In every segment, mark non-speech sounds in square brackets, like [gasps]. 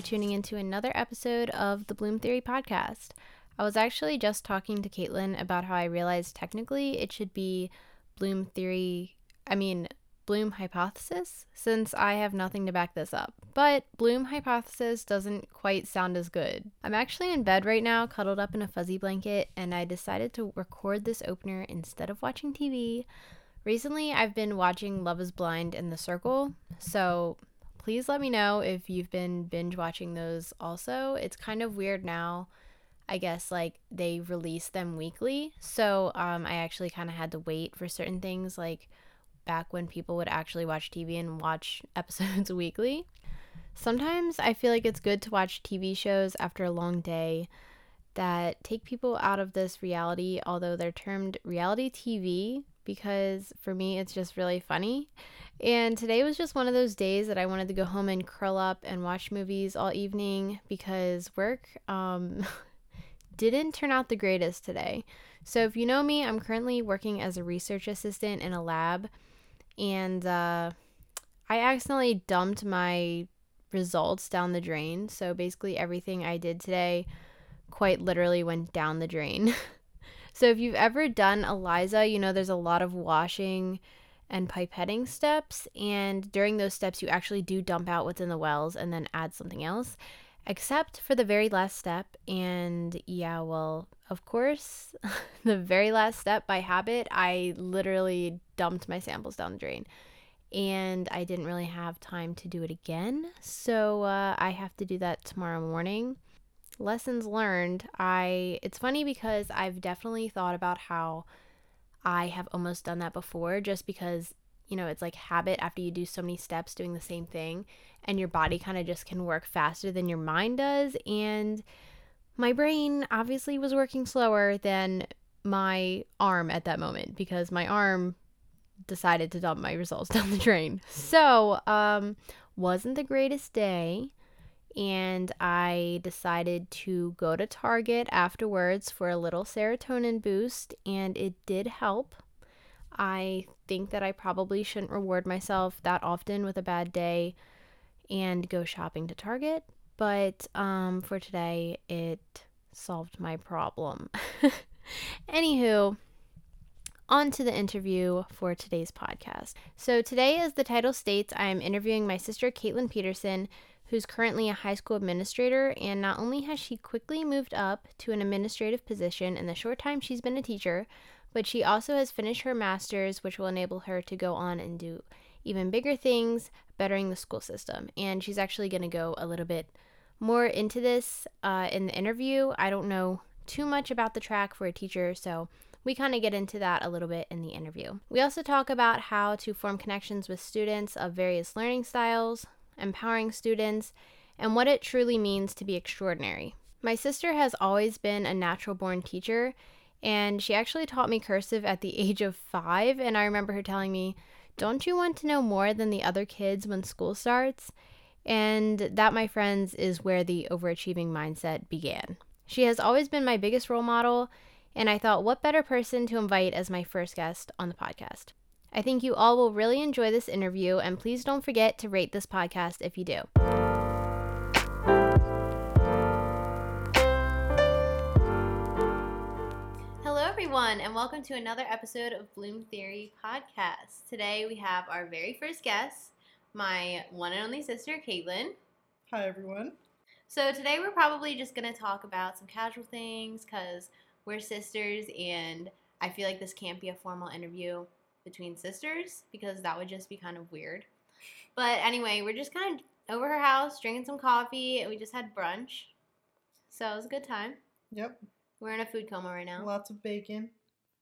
for tuning into another episode of the Bloom Theory podcast. I was actually just talking to Caitlin about how I realized technically it should be Bloom Theory, I mean, Bloom Hypothesis, since I have nothing to back this up. But Bloom Hypothesis doesn't quite sound as good. I'm actually in bed right now, cuddled up in a fuzzy blanket, and I decided to record this opener instead of watching TV. Recently, I've been watching Love is Blind and The Circle, so please let me know if you've been binge watching those also. It's kind of weird now. I guess like they release them weekly. So um, I actually kind of had to wait for certain things like back when people would actually watch TV and watch [laughs] episodes weekly. Sometimes I feel like it's good to watch TV shows after a long day that take people out of this reality, although they're termed reality TV because for me it's just really funny. And today was just one of those days that I wanted to go home and curl up and watch movies all evening because work um, [laughs] didn't turn out the greatest today. So, if you know me, I'm currently working as a research assistant in a lab, and uh, I accidentally dumped my results down the drain. So, basically, everything I did today quite literally went down the drain. [laughs] so, if you've ever done ELISA, you know there's a lot of washing and pipetting steps, and during those steps, you actually do dump out what's in the wells and then add something else except for the very last step. And yeah, well, of course, [laughs] the very last step by habit, I literally dumped my samples down the drain. And I didn't really have time to do it again. So uh, I have to do that tomorrow morning. Lessons learned. I it's funny because I've definitely thought about how I have almost done that before just because you know, it's like habit after you do so many steps doing the same thing, and your body kind of just can work faster than your mind does. And my brain obviously was working slower than my arm at that moment because my arm decided to dump my results [laughs] down the drain. So, um, wasn't the greatest day. And I decided to go to Target afterwards for a little serotonin boost, and it did help. I think that I probably shouldn't reward myself that often with a bad day and go shopping to Target, but um, for today, it solved my problem. [laughs] Anywho, on to the interview for today's podcast. So, today, as the title states, I am interviewing my sister, Caitlin Peterson, who's currently a high school administrator. And not only has she quickly moved up to an administrative position in the short time she's been a teacher, but she also has finished her master's, which will enable her to go on and do even bigger things, bettering the school system. And she's actually going to go a little bit more into this uh, in the interview. I don't know too much about the track for a teacher, so we kind of get into that a little bit in the interview. We also talk about how to form connections with students of various learning styles, empowering students, and what it truly means to be extraordinary. My sister has always been a natural born teacher, and she actually taught me cursive at the age of five. And I remember her telling me, Don't you want to know more than the other kids when school starts? And that, my friends, is where the overachieving mindset began. She has always been my biggest role model, and I thought, what better person to invite as my first guest on the podcast? I think you all will really enjoy this interview, and please don't forget to rate this podcast if you do. Hello, everyone, and welcome to another episode of Bloom Theory Podcast. Today we have our very first guest, my one and only sister, Caitlin. Hi, everyone. So, today we're probably just going to talk about some casual things because we're sisters, and I feel like this can't be a formal interview between sisters because that would just be kind of weird. But anyway, we're just kind of over her house drinking some coffee, and we just had brunch. So, it was a good time. Yep. We're in a food coma right now. Lots of bacon.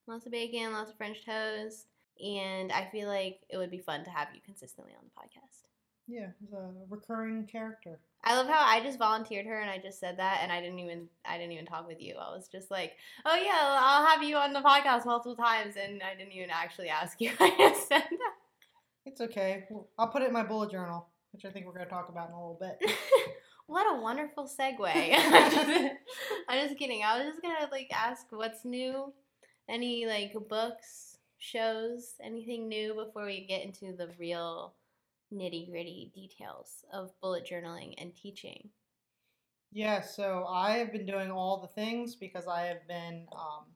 Lots of bacon, lots of French toast. And I feel like it would be fun to have you consistently on the podcast. Yeah, he's a recurring character. I love how I just volunteered her and I just said that and I didn't even I didn't even talk with you. I was just like, "Oh yeah, I'll have you on the podcast multiple times," and I didn't even actually ask you. [laughs] I just said that. It's okay. I'll put it in my bullet journal, which I think we're going to talk about in a little bit. [laughs] What a wonderful segue. [laughs] I'm just kidding. I was just gonna like ask what's new, any like books, shows, anything new before we get into the real nitty gritty details of bullet journaling and teaching. Yeah, so I have been doing all the things because I have been. Um,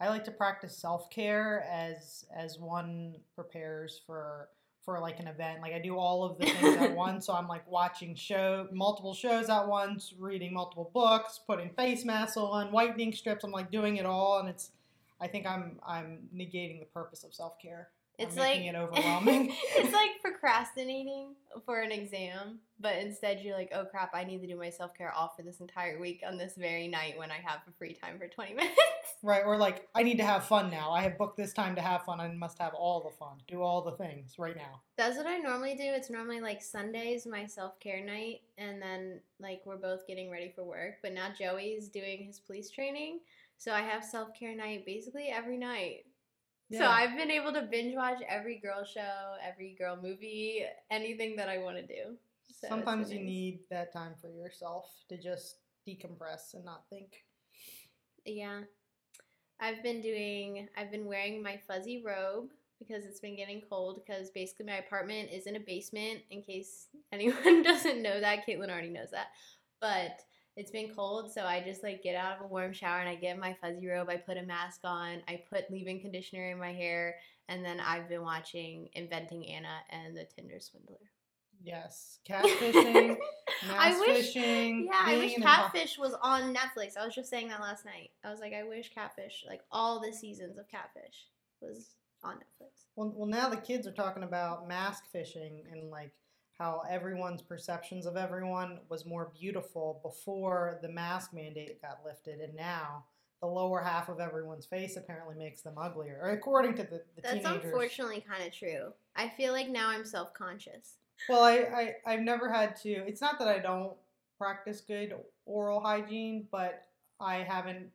I like to practice self care as as one prepares for for like an event. Like I do all of the things at [laughs] once. So I'm like watching show multiple shows at once, reading multiple books, putting face masks on, whitening strips. I'm like doing it all, and it's. I think I'm I'm negating the purpose of self care. It's like it [laughs] overwhelming. it's like procrastinating for an exam, but instead you're like, oh crap, I need to do my self care all for this entire week on this very night when I have a free time for 20 [laughs] minutes. right, or like I need to have fun now. I have booked this time to have fun. I must have all the fun. Do all the things right now. That's what I normally do. It's normally like Sundays, my self care night, and then like we're both getting ready for work. But now Joey's doing his police training, so I have self care night basically every night. So I've been able to binge watch every girl show, every girl movie, anything that I want to do. So Sometimes you need that time for yourself to just decompress and not think. Yeah. I've been doing, I've been wearing my fuzzy robe because it's been getting cold because basically my apartment is in a basement in case [laughs] anyone [laughs] doesn't know that. Caitlin already knows that. But it's been cold, so I just like get out of a warm shower and I get my fuzzy robe. I put a mask on, I put leave-in conditioner in my hair, and then I've been watching Inventing Anna and the Tinder Swindler. Yes, catfishing, [laughs] I wish- fishing. Yeah, I wish Catfish was on Netflix. I was just saying that last night. I was like, I wish Catfish, like all the seasons of Catfish, was on Netflix. Well, well, now the kids are talking about mask fishing and like how everyone's perceptions of everyone was more beautiful before the mask mandate got lifted, and now the lower half of everyone's face apparently makes them uglier, or according to the, the That's teenagers. unfortunately kind of true. I feel like now I'm self conscious. Well, I, I I've never had to. It's not that I don't practice good oral hygiene, but I haven't.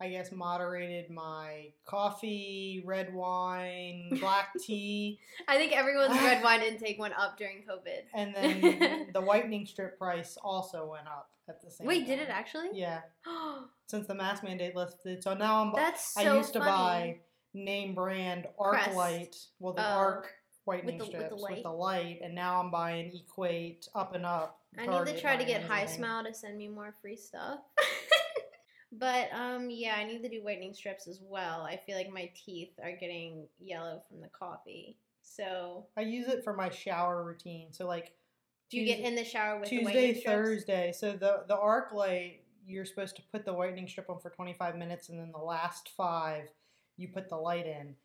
I guess moderated my coffee, red wine, black [laughs] tea, I think everyone's [laughs] red wine intake went up during COVID. and [laughs] then the whitening strip price also went up at the same. Time. Wait, did it actually? Yeah, [gasps] since the mask mandate lifted. So now I'm. That's I so used to buy name brand Arc Crest. Light. Well, the Oh. Arc whitening with the strips with light? the light, and now I'm buying Equate Up and Up. I need to try to get High. Smile to send me more free stuff. But um yeah, I need to do whitening strips as well. I feel like my teeth are getting yellow from the coffee. So I use it for my shower routine. So like do you get in the shower with the Tuesday? Thursday. So the the arc light, you're supposed to put the whitening strip on for 25 minutes, and then the last five, you put the light in.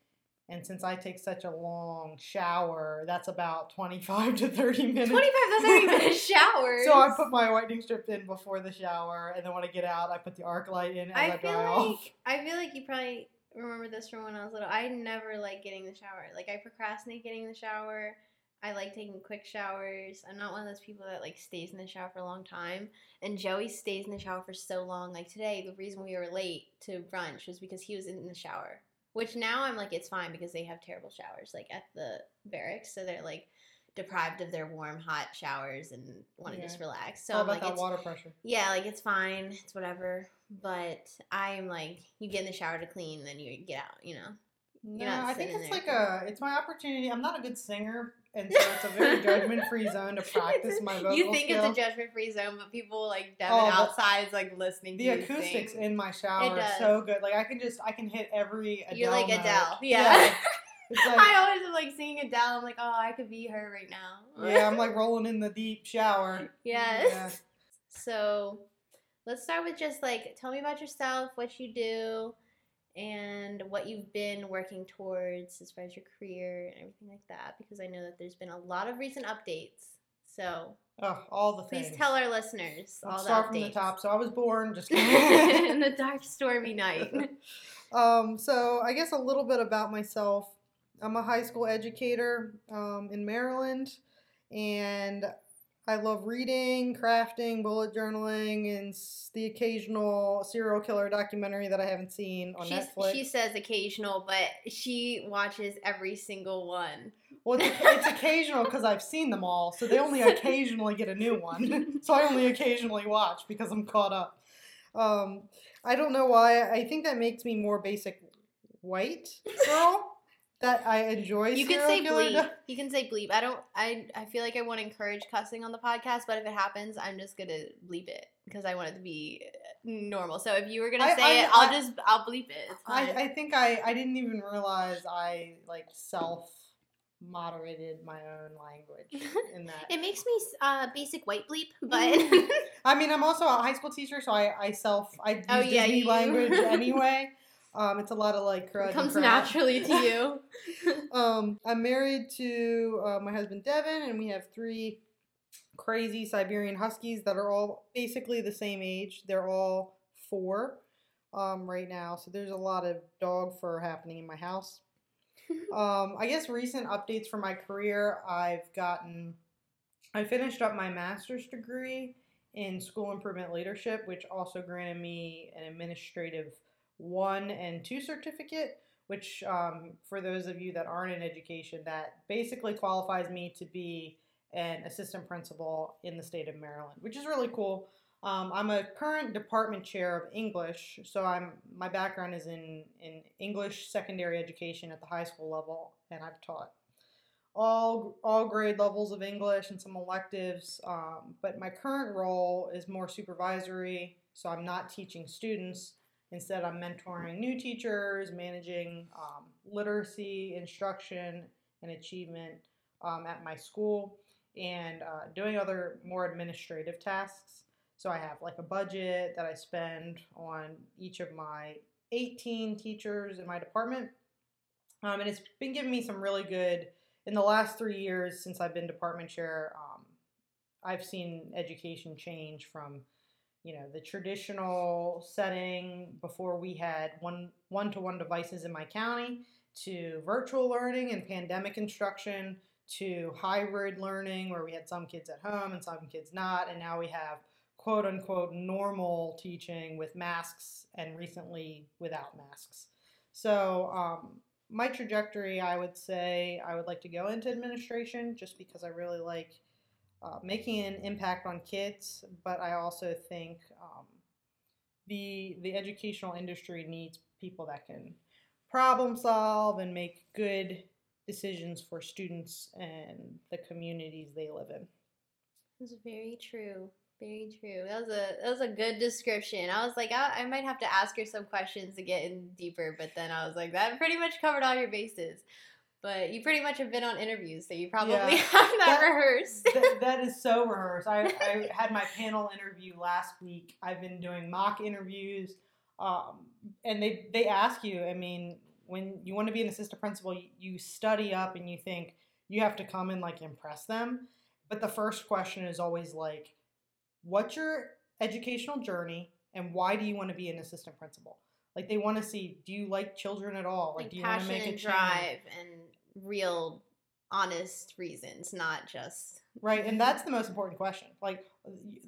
And since I take such a long shower, that's about 25 to 30 minutes. 25 that's [laughs] not even a shower. So I put my whitening strip in before the shower, and then when I get out, I put the arc light in as I, I feel dry like off. I feel like you probably remember this from when I was little. I never like getting the shower. Like I procrastinate getting the shower. I like taking quick showers. I'm not one of those people that like stays in the shower for a long time. And Joey stays in the shower for so long. Like today, the reason we were late to brunch was because he was in the shower. Which now I'm like it's fine because they have terrible showers like at the barracks, so they're like deprived of their warm, hot showers and want to Yeah. just relax. So It's about like that water pressure. yeah, like it's fine, it's whatever. But I'm like, you get in the shower to clean, then you get out, you know. No, I think it's there like a it's my opportunity. I'm not a good singer, and so it's a very [laughs] judgment free zone to practice my vocal You think skill. it's a judgment free zone, but people like Devin Oh, outside is like listening the to The acoustics sing. in my shower are so good. Like I can just I can hit every Adele You're like note. Adele, yeah. [laughs] It's like I always am like singing Adele. I'm like, oh, I could be her right now. yeah, I'm like rolling in the deep shower. Yes. Yeah. So let's start with just like tell me about yourself, what you do, and what you've been working towards as far as your career and everything like that. Because I know that there's been a lot of recent updates. So Oh, all the please things. tell our listeners Let's all the start updates. from the top. So I was born just [laughs] in the dark, stormy night. [laughs] um, so I guess a little bit about myself. I'm a high school educator um, in Maryland, and I love reading, crafting, bullet journaling, and the occasional serial killer documentary that I haven't seen on She's, Netflix. she says occasional, but she watches every single one. Well, it's, it's occasional because I've seen them all, so they only [laughs] occasionally get a new one. so I only occasionally watch because I'm caught up. Um, I don't know why. I think that makes me more basic white girl. That I enjoy. You can say bleep. You can say bleep. I don't. I I feel like I want to encourage cussing on the podcast, but if it happens, I'm just gonna bleep it. because I want it to be normal. So if you were gonna I- say I- it, I'll I- just I'll bleep it. I. I think I, I didn't even realize I like self moderated my own language [laughs] in that. it makes me uh, basic white bleep, [laughs] but I mean, I'm also a high school teacher, so I, I self I use Oh, yeah, Disney you- language [laughs] anyway. Um, it's a lot of like crud it comes naturally to you. [laughs] Um, I'm married to uh, my husband Devin, and we have three crazy Siberian Huskies that are all basically the same age. They're all four um, right now, so there's a lot of dog fur happening in my house. [laughs] um, I guess recent updates for my career, I've gotten, I finished up my master's degree in school improvement leadership, which also granted me an administrative one and two certificate which um, for those of you that aren't in education, that basically qualifies me to be an assistant principal in the state of Maryland, which is really cool. Um, I'm a current department chair of English, so I'm my background is in in English secondary education at the high school level, and I've taught all all grade levels of English and some electives. Um, but my current role is more supervisory, so I'm not teaching students. Instead, I'm mentoring new teachers, managing um, literacy, instruction, and achievement um, at my school, and uh, doing other more administrative tasks. So I have like a budget that I spend on each of my 18 teachers in my department. Um, and it's been giving me some really good, in the last three years since I've been department chair, um, I've seen education change from you know the traditional setting before we had one one to one devices in my county to virtual learning and pandemic instruction to hybrid learning where we had some kids at home and some kids not. And now we have quote unquote normal teaching with masks and recently without masks. So um, my trajectory i would say i would like to go into administration just because i really like uh, making an impact on kids, but I also think um, the the educational industry needs people that can problem solve and make good decisions for students and the communities they live in. That's very true. Very true. That was a that was a good description. I was like, I, I might have to ask her some questions to get in deeper, but then I was like, that pretty much covered all your bases. But you pretty much have been on interviews, so you probably Yeah. [laughs] have that, That- rehearsed. That- that is so rehearsed. I, I [laughs] had my panel interview last week. I've been doing mock interviews, um, and they they ask you. I mean, when you want to be an assistant principal, you, you study up and you think you have to come and like impress them. But the first question is always like, "What's your educational journey, and why do you want to be an assistant principal?" Like they want to see, do you like children at all? like do you want to make a change? drive and real honest reasons, not just Right, and that's the most important question. Like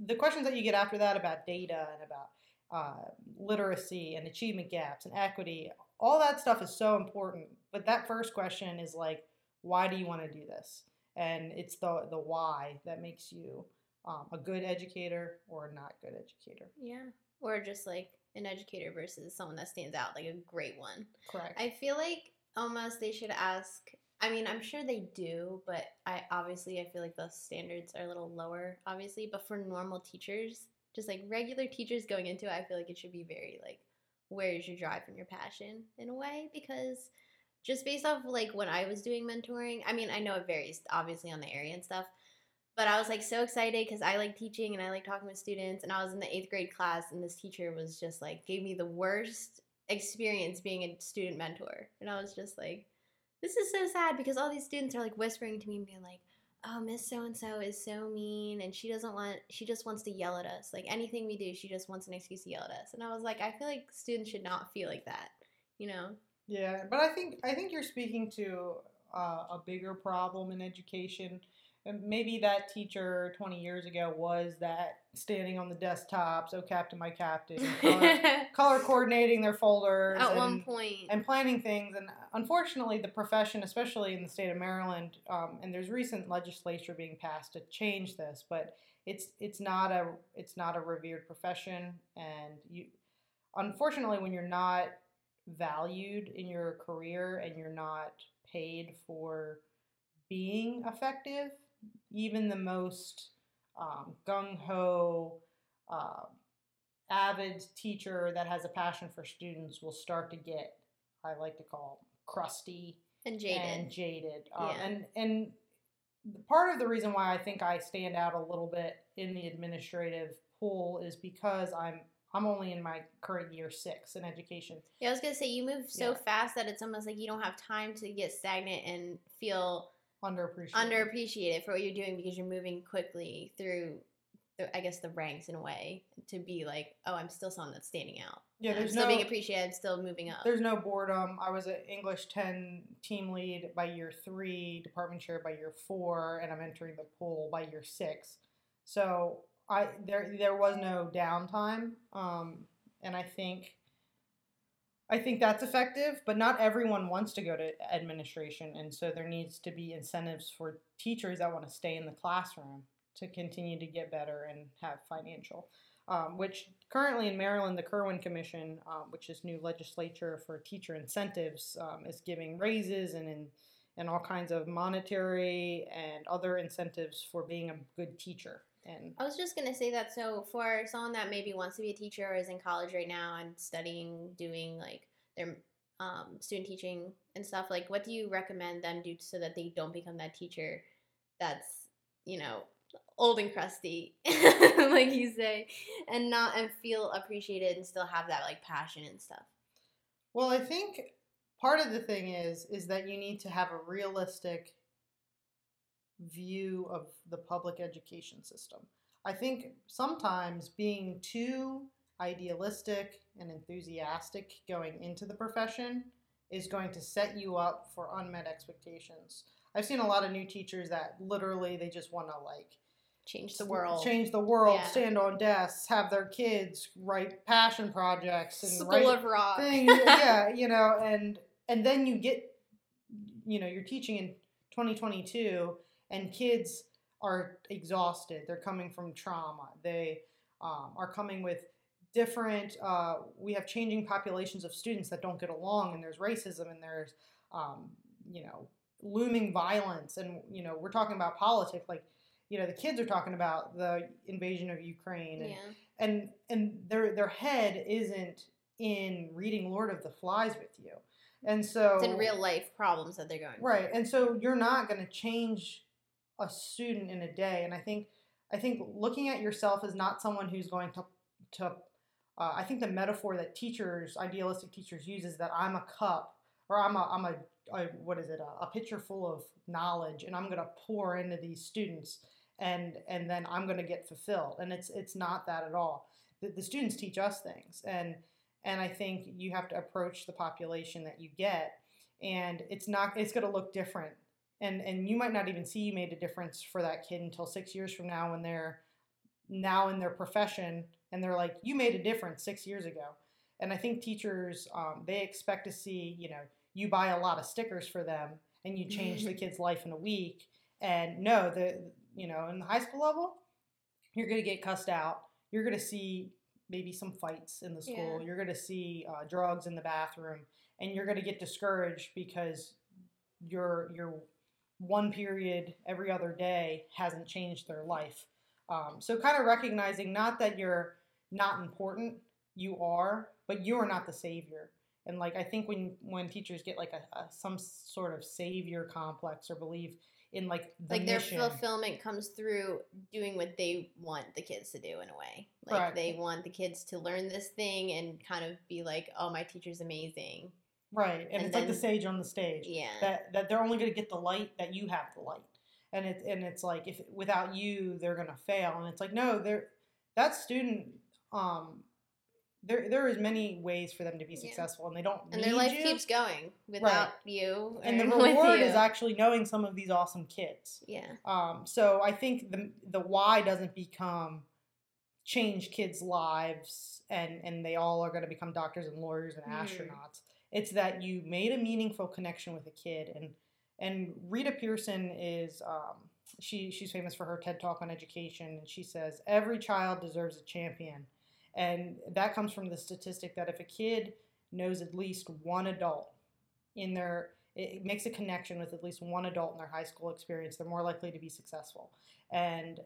the questions that you get after that about data and about uh, literacy and achievement gaps and equity, all that stuff is so important. But that first question is like, why do you want to do this? And it's the the why that makes you um, a good educator or a not good educator. yeah, or just like an educator versus someone that stands out, like a great one. Correct. I feel like almost they should ask. I mean, I'm sure they do, but I obviously I feel like the standards are a little lower, obviously. But for normal teachers, just like regular teachers going into it, I feel like it should be very like, where's your drive and your passion in a way? Because just based off like when I was doing mentoring, I mean, I know it varies obviously on the area and stuff, but I was like so excited because I like teaching and I like talking with students. And I was in the eighth grade class, and this teacher was just like, gave me the worst experience being a student mentor. And I was just like, this is so sad because all these students are like whispering to me and being like, oh, Miss So and so is so mean and she doesn't want, she just wants to yell at us. Like anything we do, she just wants an excuse to yell at us. And I was like, I feel like students should not feel like that, you know? Yeah, but I think I think you're speaking to uh, a bigger problem in education. And maybe that teacher 20 years ago was that standing on the desktops, oh captain, my captain, color, [laughs] color coordinating their folders At and, one and planning things. And unfortunately, the profession, especially in the state of Maryland, um, and there's recent legislature being passed to change this, but it's it's not a it's not a revered profession, and you unfortunately when you're not valued in your career and you're not paid for being effective, even the most um, gung ho, uh, avid teacher that has a passion for students will start to get, I like to call crusty and jaded. and jaded. Um, Yeah. And and part of the reason why I think I stand out a little bit in the administrative pool is because I'm I'm only in my current year six in education. Yeah, I was gonna say you move so Yeah. fast that it's almost like you don't have time to get stagnant and feel Underappreciated. underappreciated for what you're doing because you're moving quickly through, the, I guess, the ranks in a way to be like, oh, I'm still someone that's standing out. Yeah, I'm there's still no being appreciated. Still moving up. there's no boredom. I was an English ten team lead by year three, department chair by year four, and I'm entering the pool by year six. So I there there was no downtime, um, and I think I think that's effective. But not everyone wants to go to administration, and so there needs to be incentives for teachers that want to stay in the classroom to continue to get better and have financial. Um, which currently in Maryland, the Kirwan Commission, um, which is new legislature for teacher incentives, um, is giving raises and in, and all kinds of monetary and other incentives for being a good teacher. And I was just gonna say that. So for someone that maybe wants to be a teacher or is in college right now and studying, doing like their um, student teaching and stuff, like what do you recommend them do so that they don't become that teacher that's you know old and crusty, [laughs] like you say, and not and feel appreciated and still have that like passion and stuff. well, I think part of the thing is is that you need to have a realistic view of the public education system. I think sometimes being too idealistic and enthusiastic going into the profession is going to set you up for unmet expectations. I've seen a lot of new teachers that literally they just want to like Change the world. change the world, Yeah. stand on desks, have their kids write passion projects and School write of Rock. things. [laughs] yeah, you know, and and then you get, you know, you're teaching in 2022, and kids are exhausted. They're coming from trauma. They um, are coming with different. Uh, we have changing populations of students that don't get along, and there's racism, and there's, um, you know, looming violence, and you know, we're talking about politics, like. You know, the kids are talking about the invasion of Ukraine, and yeah. and and their their head isn't in reading Lord of the Flies with you, and so It's in real life problems that they're going right, through. and so you're not going to change a student in a day. And I think I think looking at yourself as not someone who's going to to uh, I think the metaphor that teachers, idealistic teachers, use is that I'm a cup or I'm a I'm a, a what is it a, a pitcher full of knowledge, and I'm going to pour into these students and and then I'm going to get fulfilled. And it's it's not that at all. The, the students teach us things, and and I think you have to approach the population that you get, and it's not it's going to look different. And and you might not even see you made a difference for that kid until six years from now when they're now in their profession and they're like, you made a difference six years ago. And I think teachers um, they expect to see you know you buy a lot of stickers for them and you change the [laughs] kid's life in a week. And no, the you know in the high school level, you're gonna get cussed out. You're gonna see maybe some fights in the school. Yeah. You're gonna see uh, drugs in the bathroom, and you're gonna get discouraged because your your one period every other day hasn't changed their life. Um, so kind of recognizing not that you're not important, you are, but you are not the savior. And like I think when when teachers get like a, a some sort of savior complex or believe in like the like their mission, fulfillment comes through doing what they want the kids to do in a way. Like they want the kids to learn this thing and kind of be like, "Oh, my teacher's amazing." Right? And, and it's like the sage on the stage. Yeah. that that they're only going to get the light that you have the light and it and it's like if without you they're going to fail and it's like no they're that student um there there is many ways for them to be Yeah. successful and they don't and their life you. keeps going without you. and the [laughs] reward is actually knowing some of these awesome kids yeah. um so i think the the why doesn't become change kids lives and and they all are going to become doctors and lawyers and Mhm. astronauts it's that you made a meaningful connection with a kid and and Rita Pierson is um, she she's famous for her TED talk on education and she says every child deserves a champion and that comes from the statistic that if a kid knows at least one adult in their it makes a connection with at least one adult in their high school experience they're more likely to be successful and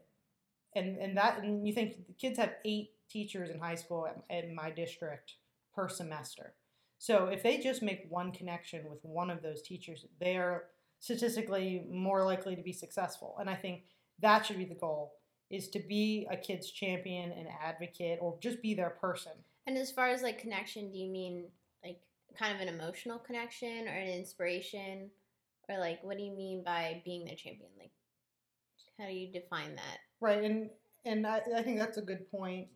and and that and you think kids have eight teachers in high school in my district per semester. So if they just make one connection with one of those teachers, they are statistically more likely to be successful. And I think that should be the goal is to be a kid's champion and advocate or just be their person. And as far as like connection, do you mean like kind of an emotional connection or an inspiration? Or like what do you mean by being their champion? Like how do you define that? Right. And and I, I think that's a good point.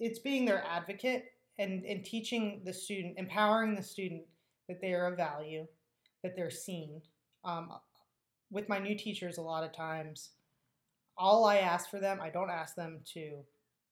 It's being their advocate and, and teaching the student, empowering the student that they are of value, that they're seen. Um, with my new teachers, a lot of times, all I ask for them, I don't ask them to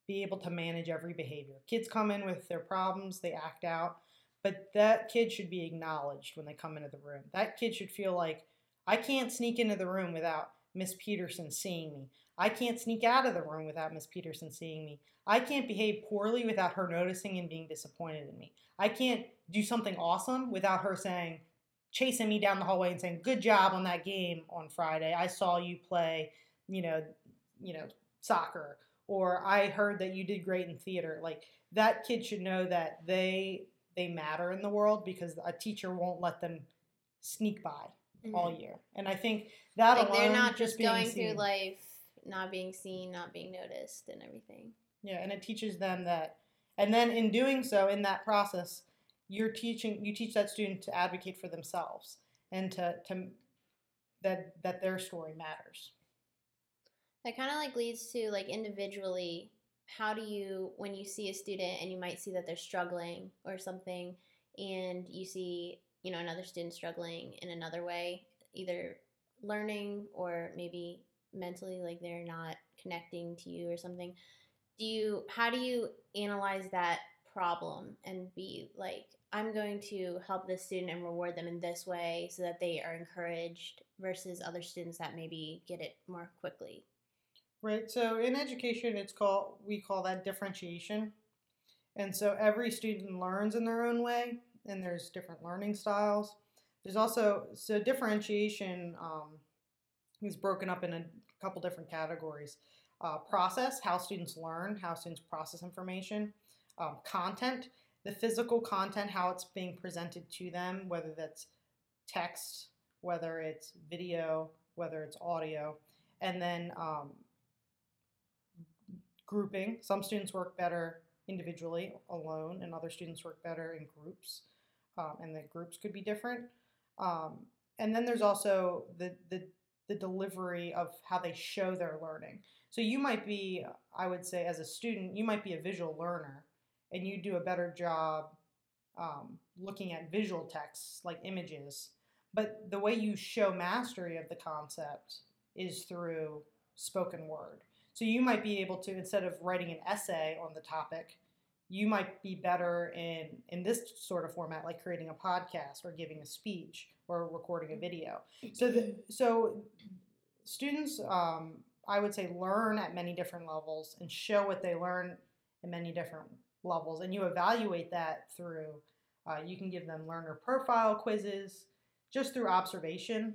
be able to manage every behavior. Kids come in with their problems, they act out, but that kid should be acknowledged when they come into the room. That kid should feel like I can't sneak into the room without Miss Peterson seeing me. I can't sneak out of the room without Miss Peterson seeing me. I can't behave poorly without her noticing and being disappointed in me. I can't do something awesome without her saying, chasing me down the hallway and saying, "Good job on that game on Friday. I saw you play, you know, you know, soccer." Or I heard that you did great in theater. Like that kid should know that they they matter in the world because a teacher won't let them sneak by mm-hmm. all year. And I think that like alone, they're not just, just going seen, through life not being seen, not being noticed, and everything. Yeah, and it teaches them that, and then in doing so, in that process, you're teaching you teach that student to advocate for themselves and to to that that their story matters. That kind of like leads to like individually how do you when you see a student and you might see that they're struggling or something and you see you know another student struggling in another way either learning or maybe mentally like they're not connecting to you or something do you how do you analyze that problem and be like i'm going to help this student and reward them in this way so that they are encouraged versus other students that maybe get it more quickly? Right so in education it's called we call that differentiation. And so every student learns in their own way and there's different learning styles. There's also so differentiation um, is broken up in a couple different categories. Uh, process, how students learn, how students process information. Um, content, the physical content, how it's being presented to them, whether that's text, whether it's video, whether it's audio. And then um, grouping. Some students work better individually, alone, and other students work better in groups. Um, and the groups could be different. Um, and then there's also the, the the delivery of how they show their learning. So you might be, I would say, as a student, you might be a visual learner and you do a better job um, looking at visual texts like images. But the way you show mastery of the concept is through spoken word. So you might be able to, instead of writing an essay on the topic, you might be better in in this sort of format like creating a podcast or giving a speech or recording a video. So the, so students um, i would say learn at many different levels and show what they learn at many different levels and you evaluate that through uh, you can give them learner profile quizzes just through observation.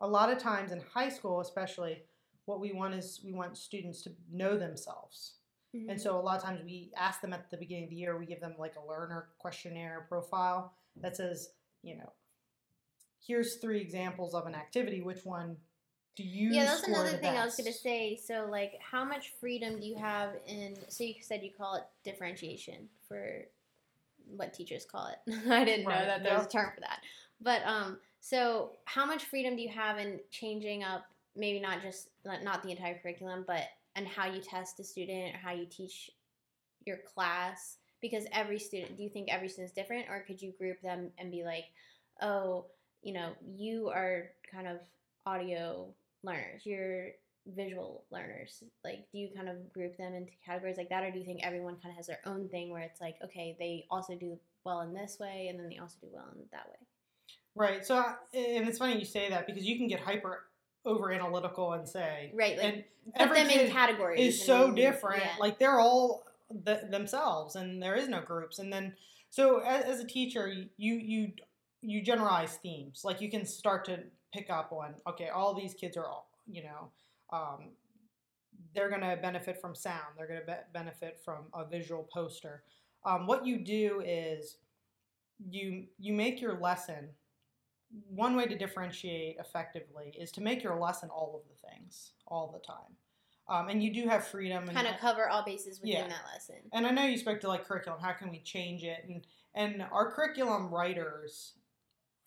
A lot of times in high school especially what we want is we want students to know themselves Mm-hmm. And so a lot of times we ask them at the beginning of the year, we give them like a learner questionnaire profile that says, you know, here's three examples of an activity. Which one do you? Yeah, that's another thing best? I was to say. So, like, how much freedom do you have in? So you said you call it differentiation for what teachers call it. [laughs] I didn't right. know that there's yep. a term for that. But um, so how much freedom do you have in changing up? Maybe not just not the entire curriculum, but and how you test a student or how you teach your class because every student do you think every student is different or could you group them and be like oh you know you are kind of audio learners you're visual learners like do you kind of group them into categories like that or do you think everyone kind of has their own thing where it's like okay they also do well in this way and then they also do well in that way? Right so and it's funny you say that because you can get hyper over analytical and say right like, and put them in categories is so different yeah. like they're all themselves and there is no groups and then so as, as, a teacher you you you generalize themes like you can start to pick up on okay all these kids are all you know um, they're going to benefit from sound. They're going to be- benefit from a visual poster. Um, what you do is you you make your lesson. One way to differentiate effectively is to make your lesson all of the things all the time, um, and you do have freedom. And Kind of cover all bases within Yeah. that lesson. and I know you spoke to like curriculum. How can we change it? And and our curriculum writers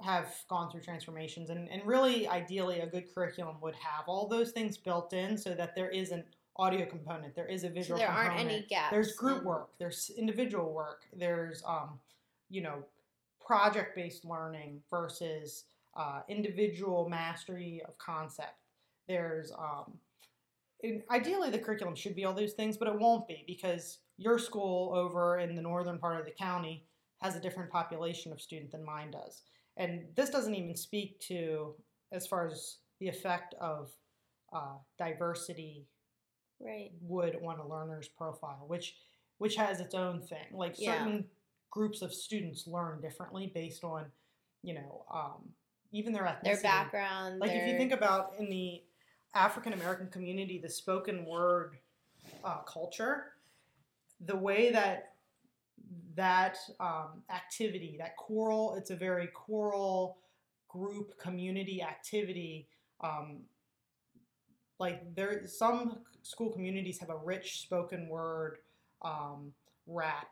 have gone through transformations, and and really, ideally, a good curriculum would have all those things built in, so that there is an audio component, there is a So visual. there aren't any gaps. There's group work. There's individual work. There's um, you know, project based learning versus uh, individual mastery of concept. There's um, ideally the curriculum should be all those things, but it won't be because your school over in the northern part of the county has a different population of student than mine does. And this doesn't even speak to as far as the effect of uh, diversity Right. would on a learner's profile, which which has its own thing. Like Yeah. certain groups of students learn differently based on, you know, um, even their ethnicity. Their background. Like if you think about in the African American community, the spoken word uh, culture, the way that that um, activity, that choral, it's a very choral group community activity. Um, like there, some school communities have a rich spoken word um, rap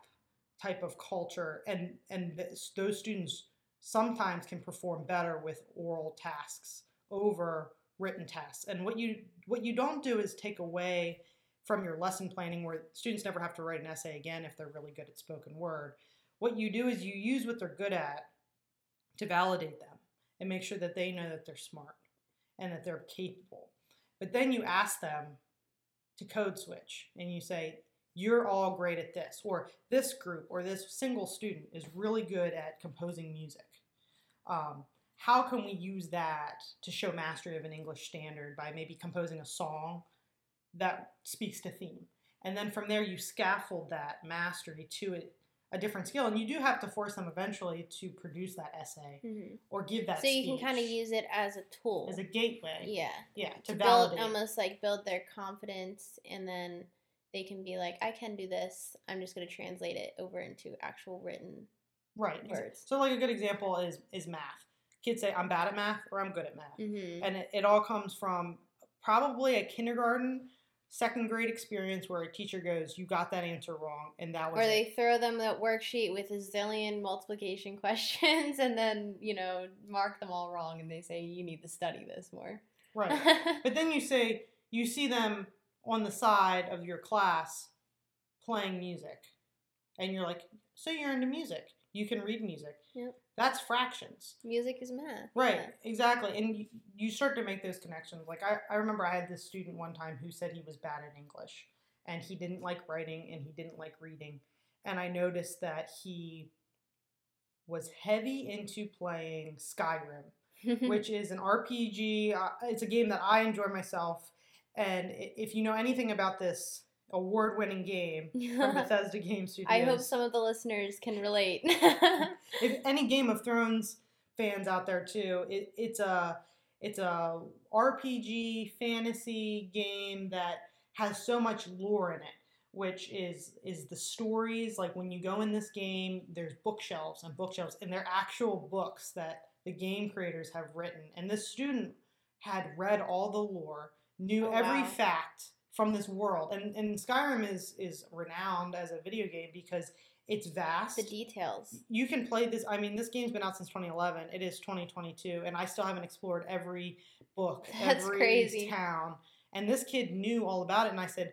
type of culture, and and th- those students sometimes can perform better with oral tasks over written tasks. And what you what you don't do is take away from your lesson planning where students never have to write an essay again if they're really good at spoken word. What you do is you use what they're good at to validate them and make sure that they know that they're smart and that they're capable. But then you ask them to code switch and you say, you're all great at this, or this group or this single student is really good at composing music. Um, how can we use that to show mastery of an English standard by maybe composing a song that speaks to theme? And then from there, you scaffold that mastery to a, a different skill. And you do have to force them eventually to produce that essay Mhm. or give that So you can kind of use it as a tool. as a gateway. yeah. Yeah, to, To build almost like build their confidence and then they can be like, I can do this. I'm just gonna translate it over into actual written right. words. So, like a good example is is math. Kids say, "I'm bad at math" or "I'm good at math," Mm-hmm. and it, it all comes from probably a kindergarten, second grade experience where a teacher goes, "You got that answer wrong," and that was Or it. they throw them that worksheet with a zillion multiplication [laughs] questions and then, you know, mark them all wrong and they say, you need to study this more. right. [laughs] But then you say you see them on the side of your class playing music, and you're like, "So you're into music? You can read music? Yep. That's fractions." Music is math. Right, yeah. exactly. And you, you start to make those connections. Like, I, I remember I had this student one time who said he was bad at English and he didn't like writing and he didn't like reading. And I noticed that he was heavy into playing Skyrim, [laughs] which is an RPG. Uh, it's a game that I enjoy myself. And if you know anything about this award winning game [laughs] from Bethesda Game Studios, I hope some of the listeners can relate. [laughs] if any Game of Thrones fans out there too, it, it's a it's a RPG fantasy game that has so much lore in it, which is is the stories. Like when you go in this game, there's bookshelves and bookshelves, and they're actual books that the game creators have written. And this student had read all the lore, knew Oh, every wow. fact from this world, and and Skyrim is is renowned as a video game because it's vast the details. you can play this. I mean, this game's been out since 2011. It is 2022, and I still haven't explored every book, That's every crazy. town. And this kid knew all about it. And I said,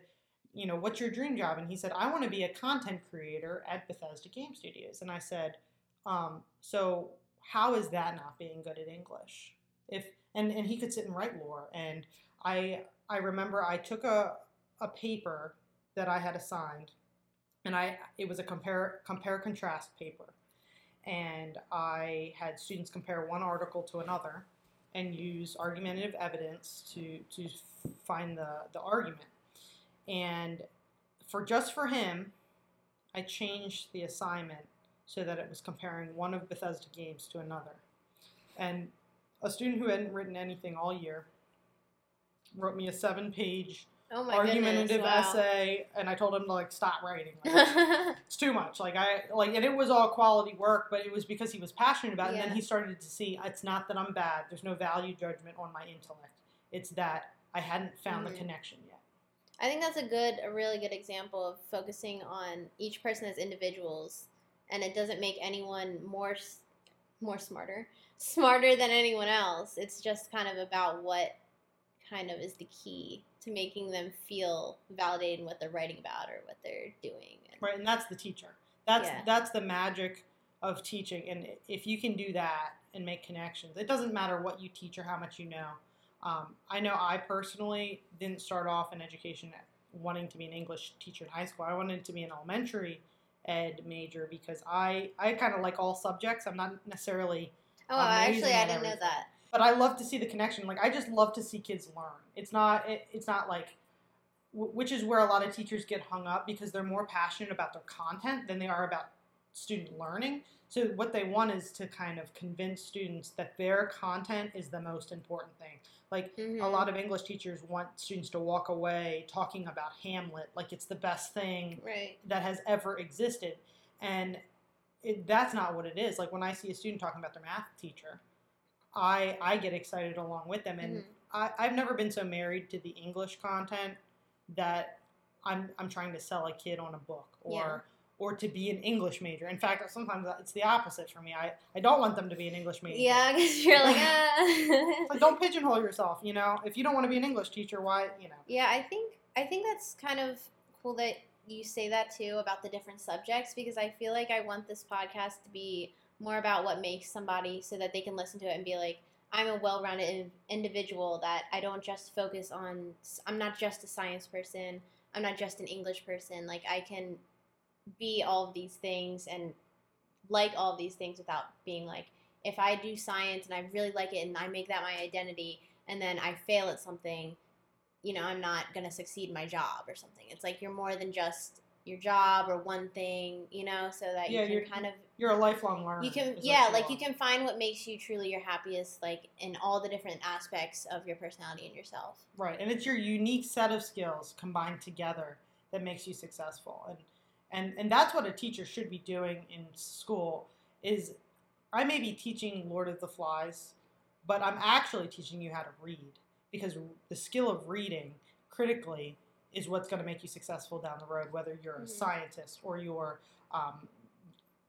you know, what's your dream job? And he said, I want to be a content creator at Bethesda Game Studios. And I said, um, so how is that not being good at English? If and and he could sit and write lore. And I I remember I took a a paper that I had assigned and I it was a compare compare contrast paper, and I had students compare one article to another, and use argumentative evidence to to find the the argument, and for just for him, I changed the assignment so that it was comparing one of Bethesda games to another, and a student who hadn't written anything all year wrote me a seven page Oh argumentative goodness! Wow. essay, and I told him to like stop writing. Like, [laughs] it's too much. Like I like, and it was all quality work, but it was because he was passionate about it. And then he started to see it's not that I'm bad. There's no value judgment on my intellect. It's that I hadn't found Mhm. the connection yet. I think that's a good, a really good example of focusing on each person as individuals, and it doesn't make anyone more, more smarter, [laughs] smarter than anyone else. It's just kind of about what kind of is the key to making them feel validated in what they're writing about or what they're doing. And, Right, and that's the teacher. That's Yeah. that's the magic of teaching. And if you can do that and make connections, it doesn't matter what you teach or how much you know. Um, I know I personally didn't start off in education wanting to be an English teacher in high school. I wanted to be an elementary ed major because I I kind of like all subjects. I'm not necessarily oh, actually, I didn't know that. But I love to see the connection. Like I just love to see kids learn. It's not it, it's not like wh- which is where a lot of teachers get hung up because they're more passionate about their content than they are about student learning. So what they want is to kind of convince students that their content is the most important thing. Like a Mhm. lot of English teachers want students to walk away talking about Hamlet like it's the best thing Right. that has ever existed. And it, that's not what it is. Like when I see a student talking about their math teacher, I I get excited along with them. And Mhm. I, I've never been so married to the English content that I'm I'm trying to sell a kid on a book or Yeah. or to be an English major. In fact, sometimes it's the opposite for me. I, I don't want them to be an English major. Yeah, because you're like, [laughs] ah. Like, don't pigeonhole yourself. You know, if you don't want to be an English teacher, why? You know. Yeah, I think I think that's kind of cool that you say that too about the different subjects because I feel like I want this podcast to be more about what makes somebody so that they can listen to it and be like I'm a well-rounded individual that I don't just focus on I'm not just a science person, I'm not just an English person, like I can be all of these things and like all of these things without being like if I do science and I really like it and I make that my identity and then I fail at something you know, I'm not going to succeed in my job or something. It's like you're more than just your job or one thing, you know, so that Yeah, you you're- can kind of You're a lifelong learner. you can yeah, like you can find what makes you truly your happiest like in all the different aspects of your personality and yourself. Right, and it's your unique set of skills combined together that makes you successful, and and and that's what a teacher should be doing in school. Is I may be teaching Lord of the Flies, but I'm actually teaching you how to read because the skill of reading critically is what's going to make you successful down the road, whether you're a Mhm. scientist or you're um,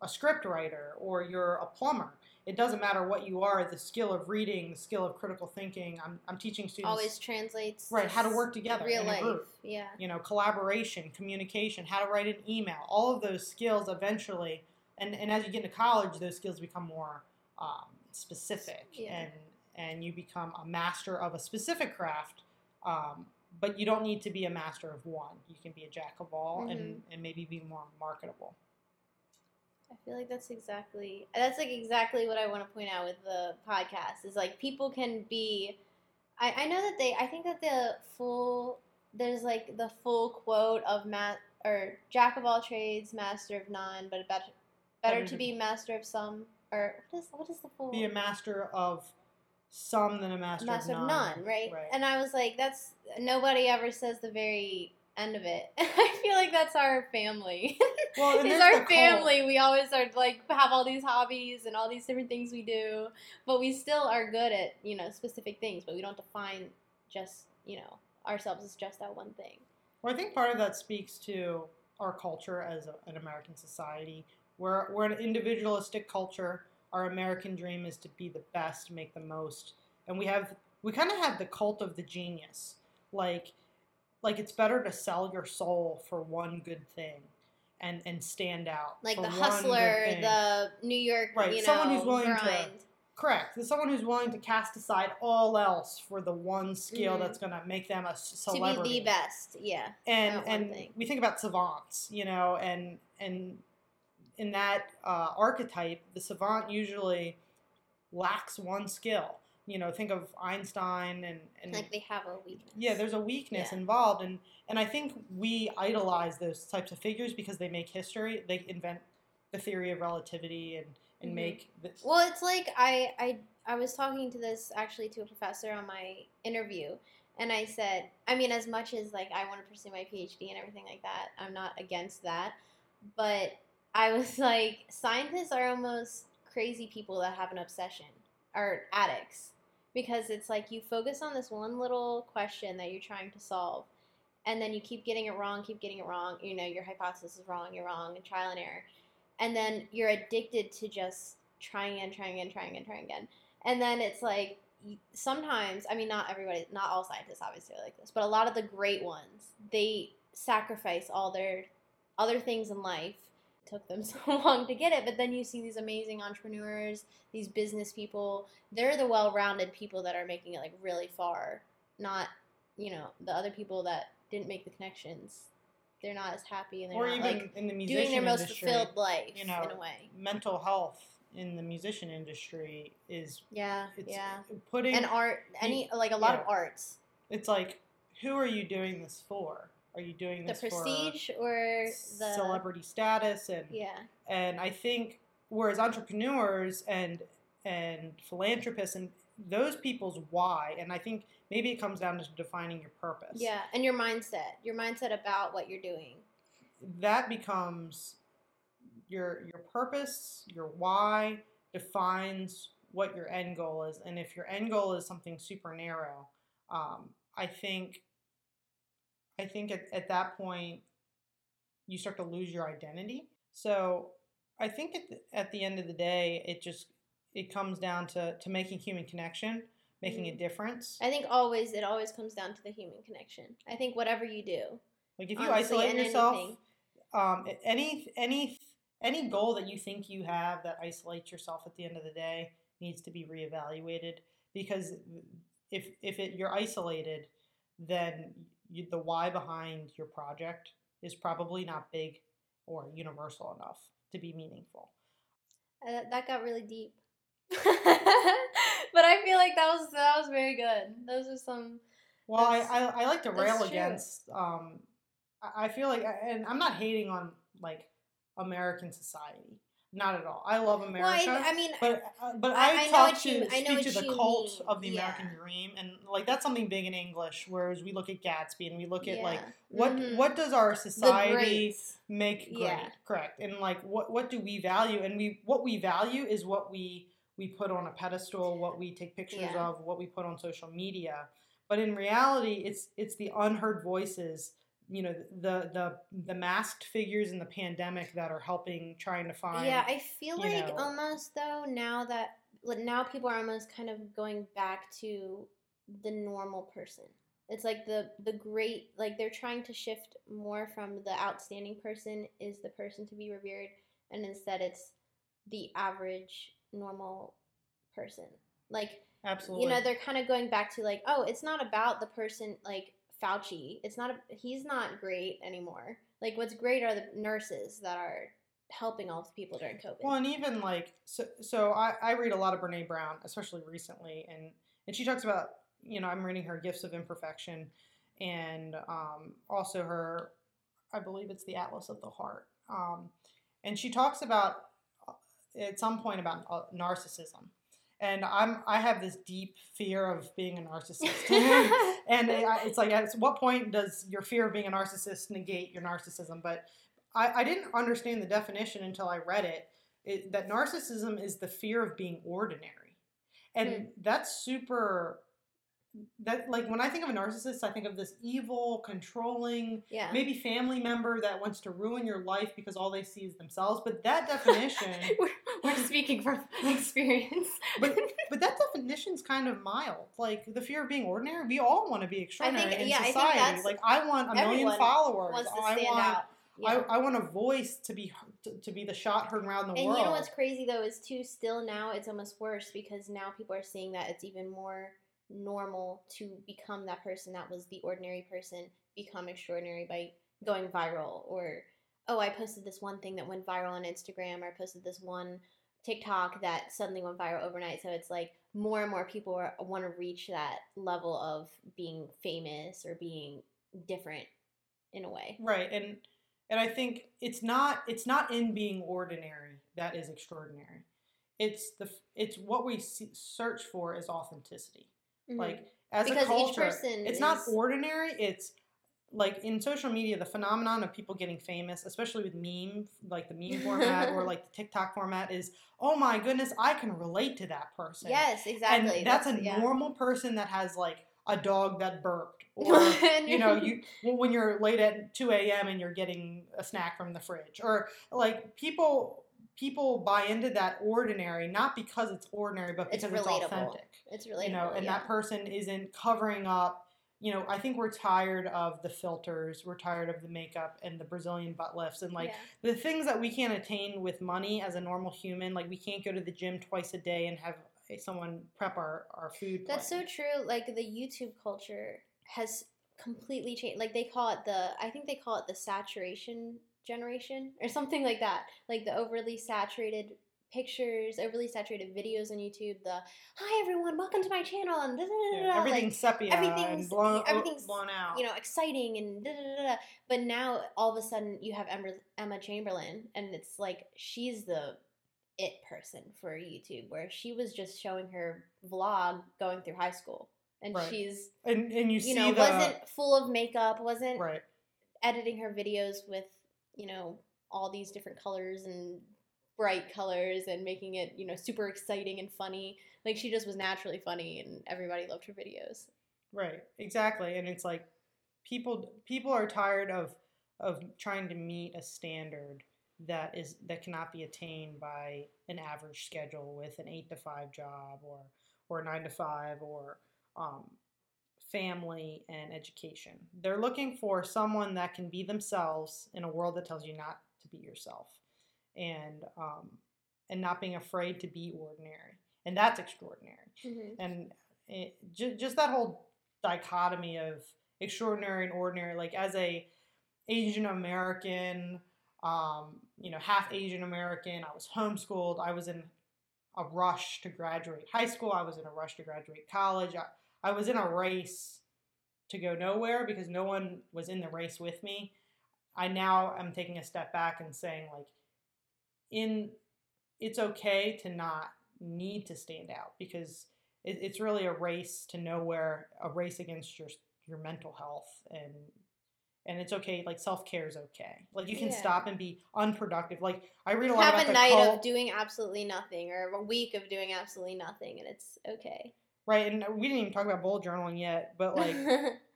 a script writer or you're a plumber. It doesn't matter what you are. The skill of reading, the skill of critical thinking. I'm, I'm teaching students Always translates right how to work together real life. group. Yeah. You know, collaboration, communication, how to write an email. All of those skills eventually, and, and as you get into college, those skills become more um, specific, Yeah. and and you become a master of a specific craft. Um, but you don't need to be a master of one. You can be a jack of all, Mm-hmm. and and maybe be more marketable. I feel like that's exactly that's like exactly what I want to point out with the podcast is like people can be I, I know that they I think that the full there's like the full quote of Matt or jack of all trades, master of none, but better better to be master of some or what is what is the full Be a master of some than a master, master of of none. none, right? Right. And I was like, that's nobody ever says the very end of it. [laughs] I feel like that's our family. [laughs] Well, it's our cult. family. We always are like have all these hobbies and all these different things we do, but we still are good at you know specific things. But we don't define just you know ourselves as just that one thing. Well, I think part of that speaks to our culture as a, an American society. We're, we're an individualistic culture. Our American dream is to be the best, make the most, and we have we kind of have the cult of the genius. Like, like it's better to sell your soul for one good thing, and and stand out. Like the hustler, the New York, Right, you know, someone who's willing to- Correct. Someone who's willing to cast aside all else for the one skill Mhm. that's going to make them a s- to be the best. Yeah, and and thing. we think about savants, you know, and and in that uh, archetype, the savant usually lacks one skill. You know, think of Einstein and and like they have a weakness. yeah, there's a weakness Yeah. involved, and and I think we idolize those types of figures because they make history. They invent the theory of relativity and and Mhm. make the, Well, it's like I, I I was talking to this actually to a professor on my interview, and I said, I mean, as much as like I want to pursue my PhD and everything like that, I'm not against that. But I was [laughs] like, scientists are almost crazy people that have an obsession, or addicts, because it's like you focus on this one little question that you're trying to solve, and then you keep getting it wrong, keep getting it wrong. You know, your hypothesis is wrong, you're wrong, and trial and error, and then you're addicted to just trying again, trying again, trying again, trying again, and then it's like sometimes i mean not everybody not all scientists obviously are like this but a lot of the great ones they sacrifice all their other things in life took them [laughs] so long to get it but then you see these amazing entrepreneurs these business people. They're the well-rounded people that are making it like really far not you know the other people that didn't make the connections. They're not as happy and they're or not even like in the musician doing their most industry, fulfilled life you know, in a way. mental health in the musician industry is yeah it's yeah. putting and art any like a lot of arts. It's like who are you doing this for are you doing the prestige or the celebrity status? And yeah. and i think whereas entrepreneurs and and philanthropists and those people's why and i think maybe it comes down to defining your purpose. Yeah and your mindset your mindset about what you're doing. That becomes your your purpose, your why defines what your end goal is. And if your end goal is something super narrow, um, I think I think at, at that point you start to lose your identity. So I think at the, at the end of the day, it just it comes down to to making human connection, making Mhm. a difference. i think always it always comes down to the human connection i think whatever you do Like if you honestly, isolate yourself, um, any any any goal that you think you have that isolates yourself at the end of the day needs to be reevaluated because if if it, you're isolated, then you, the why behind your project is probably not big or universal enough to be meaningful. Uh, that got really deep [laughs] but i feel like that was that was very good those are some Well, I, I, I like to rail against. Um, I I feel like, and I'm not hating on like American society, not at all. I love America. well I, I mean But uh, but I- I, talk to you- speak to the cult mean, of the yeah. American dream, and like that's something big in English. Whereas we look at Gatsby and we look at like yeah. what Mhm. what does our society make great? Yeah. Correct. And like what what do we value? And we what we value is what we we put on a pedestal, what we take pictures of, what we put on social media. But in reality, it's it's the unheard voices. You know the the the masked figures in the pandemic that are helping trying to find Yeah, I feel like know- almost though now that like, now people are almost kind of going back to the normal person. It's like the the great like they're trying to shift more from the outstanding person is the person to be revered and instead it's the average normal person. Like absolutely. you know they're kind of going back to like oh it's not about the person like fauci it's not a, he's not great anymore. Like what's great are the nurses that are helping all the people during covid. Well, and even like so, so I, I read a lot of Brene Brown, especially recently, and and she talks about you know I'm reading her Gifts of Imperfection, and um, also her, I believe it's the Atlas of the Heart, um, and she talks about uh, at some point about uh, narcissism, and I'm I have this deep fear of being a narcissist. [laughs] [laughs] and it, it's like at what point does your fear of being a narcissist negate your narcissism but I, I didn't understand the definition until i read it, it that narcissism is the fear of being ordinary and Hmm. that's super that like when i think of a narcissist i think of this evil controlling yeah maybe family member that wants to ruin your life because all they see is themselves but that [laughs] definition [laughs] we're, we're speaking from [laughs] experience But but that definition's kind of mild. Like the fear of being ordinary. We all want to be extraordinary in yeah, I think society. that's- like I want a million followers. I want out yeah. I, I want a voice to be to, to be the shot heard around the and world. And you know what's crazy though is too still now it's almost worse because now people are seeing that it's even more normal to become that person that was the ordinary person become extraordinary by going viral or oh i posted this one thing that went viral on instagram or i posted this one tiktok that suddenly went viral overnight so it's like more and more people want to reach that level of being famous or being different in a way right and and I think it's not it's not in being ordinary that is extraordinary. It's the it's what we search for is authenticity. Mhm. Like as because a culture, each person it's is, not ordinary. It's like in social media, the phenomenon of people getting famous, especially with meme, like the meme format or [laughs] like the TikTok format, is oh my goodness, I can relate to that person. Yes, exactly. and that's, a yeah. normal person that has like a dog that burped, [laughs] or you know, you when you're late at two a.m. and you're getting a snack from the fridge, or like people people buy into that ordinary not because it's ordinary, but It's because it's, relatable. authentic it's really you know, and yeah. that person isn't covering up. You know, I think we're tired of the filters, we're tired of the makeup and the Brazilian butt lifts, and like Yeah. the things that we can't attain with money as a normal human. Like we can't go to the gym twice a day and have eh, someone prep our our food. That's so true. Like the YouTube culture has completely changed. Like they call it the, I think they call it the saturation generation or something like that. Like the overly saturated pictures, overly saturated videos on YouTube. The hi everyone, welcome to my channel, and da, da, da, Yeah, everything's like, sepia everything's- and blown, oh, everything's, blown out. you know exciting and da, da, da, da. But now all of a sudden you have Emma, Emma Chamberlain, and it's like she's the it person for YouTube, where she was just showing her vlog going through high school. And Right. she's and and you, you see know, the wasn't full of makeup, wasn't right. editing her videos with, you know, all these different colors and bright colors and making it, you know, super exciting and funny. Like she just was naturally funny and everybody loved her videos. Right, exactly. And it's like people people are tired of of trying to meet a standard that is that cannot be attained by an average schedule with an 8 to 5 job or or a 9 to 5 or um, family and education. They're looking for someone that can be themselves in a world that tells you not to be yourself. And um, and not being afraid to be ordinary. And that's extraordinary and it, ju- just that whole dichotomy of extraordinary and ordinary like as a asian american um, you know half asian american i was homeschooled i was in a rush to graduate high school i was in a rush to graduate college i, I was in a race to go nowhere because no one was in the race with me i now am taking a step back and saying like in it's okay to not need to stand out because it, it's really a race to nowhere, a race against your your mental health, and and it's okay. Like self care is okay. Like you can Yeah. stop and be unproductive. Like I read a lot Have about a the night cult, of doing absolutely nothing or a week of doing absolutely nothing and it's okay. Right? And we didn't even talk about bullet journaling yet, but like [laughs]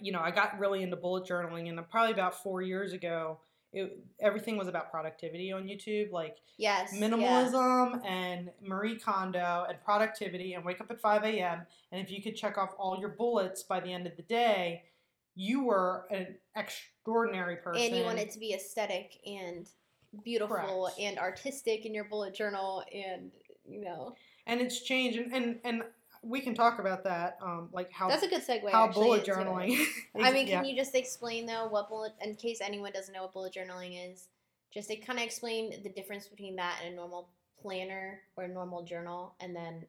you know, I got really into bullet journaling, and uh, probably about four years ago, it, everything was about productivity on YouTube, like yes. yeah. minimalism and Marie Kondo and productivity, and wake up at five a.m. And if you could check off all your bullets by the end of the day, you were an extraordinary person. And you want it to be aesthetic and beautiful Correct. and artistic in your bullet journal and you know and it's changed, and and, and we can talk about that, um, like how that's a good segue how actually, bullet journaling. [laughs] I mean, yeah. can you just explain though what bullet, in case anyone doesn't know what bullet journaling is, just to kind of explain the difference between that and a normal planner or a normal journal, and then,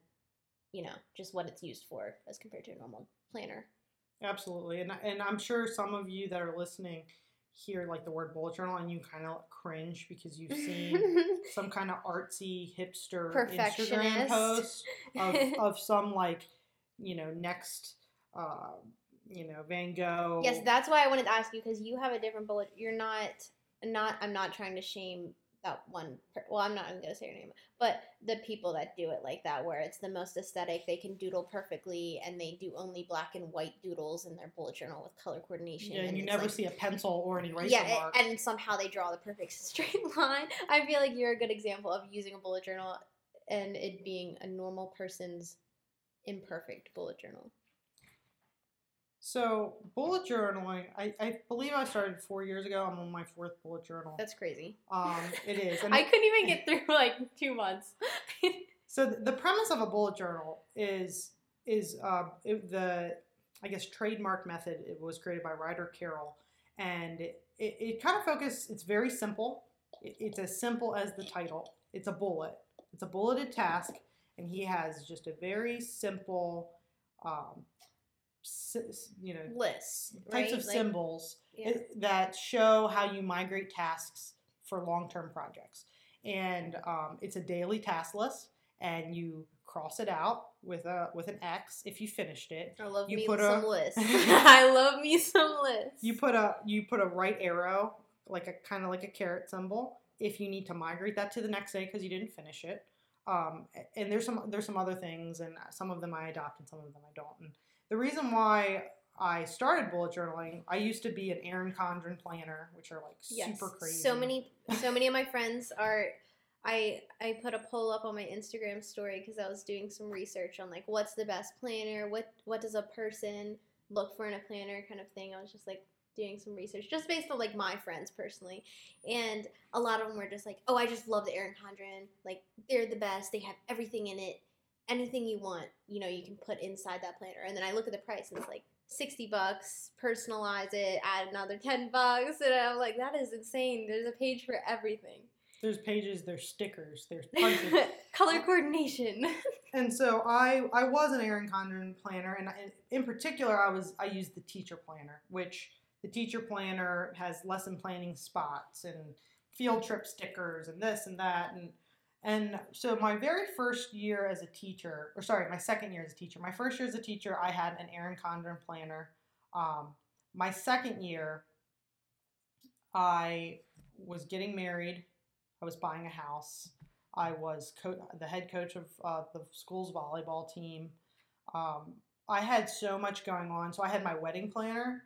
you know, just what it's used for as compared to a normal planner. Absolutely, and and I'm sure some of you that are listening hear like the word bullet journal and you kind of cringe because you've seen [laughs] some kind of artsy hipster Instagram post of, [laughs] of some like you know next uh, you know Van Gogh. yes, that's why I wanted to ask you because you have a different bullet. You're not not. I'm not trying to shame that one. Per- well, I'm not even gonna say your name, but the people that do it like that, where it's the most aesthetic, they can doodle perfectly, and they do only black and white doodles in their bullet journal with color coordination. yeah, and you never like- see a pencil or an eraser yeah, mark. and somehow they draw the perfect [laughs] straight line. I feel like you're a good example of using a bullet journal and it being a normal person's imperfect bullet journal. So bullet journaling, I, I believe I started four years ago. I'm on my fourth bullet journal. That's crazy. Um, it [laughs] is. And I couldn't even get through like two months. [laughs] So the premise of a bullet journal is is uh, it, the I guess trademark method. It was created by Ryder Carroll, and it, it, it kind of focuses. It's very simple. It, it's as simple as the title. It's a bullet. It's a bulleted task, and he has just a very simple, um, you know, Lists, types right? of Like, symbols yeah. that show how you migrate tasks for long-term projects and um, it's a daily task list and you cross it out with a with an X if you finished it. I love You me put some a- lists. [laughs] [laughs] I love me some lists. You put a you put a right arrow, like a kind of like a caret symbol, if you need to migrate that to the next day because you didn't finish it. Um, and there's some there's some other things, and some of them I adopt and some of them I don't. And the reason why I started bullet journaling, I used to be an Erin Condren planner, which are like yes. super crazy. So many, so many of my friends are. I I put a poll up on my Instagram story because I was doing some research on like what's the best planner, what what does a person look for in a planner, kind of thing. I was just like doing some research just based on like my friends personally, and a lot of them were just like, oh, I just love the Erin Condren. Like they're the best. They have everything in it. Anything you want, you know, you can put inside that planner. And then I look at the price and it's like 60 bucks, personalize it, add another [laughs] 10 bucks. And I'm like, that is insane. There's a page for everything. There's pages, there's stickers, there's punches. [laughs] Color coordination. [laughs] and so I I was an Erin Condren planner, and I, in particular, I was I used the teacher planner, which the teacher planner has lesson planning spots and field trip stickers and this and that and and so my very first year as a teacher, or sorry, my second year as a teacher, my first year as a teacher, I had an Erin Condren planner. Um, my second year, I was getting married. I was buying a house. I was co- the head coach of uh, the school's volleyball team. Um, I had so much going on. So I had my wedding planner.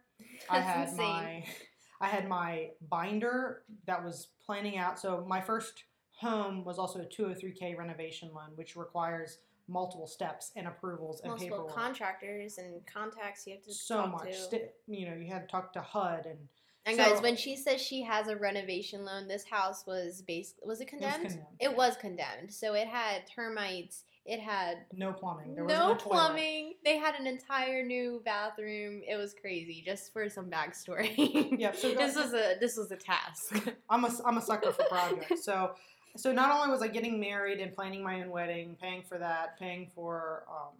I That's had insane. my [laughs] I had my binder that was planning out. So my first home was also a 203k renovation loan, which requires multiple steps and approvals and Multiple paperwork. contractors and contacts you have to so talk much. to. You know, you had to talk to HUD and And So- guys, when she says she has a renovation loan, this house was basically was it it was condemned? condemned. It was condemned. So it had termites. It had no plumbing. There was no no, plumbing. They had an entire new bathroom. It was crazy. Just for some backstory. Yep, so [laughs] this was a this was a task. I'm a, I'm a sucker for projects. [laughs] So so not only was I getting married and planning my own wedding, paying for that, paying for um,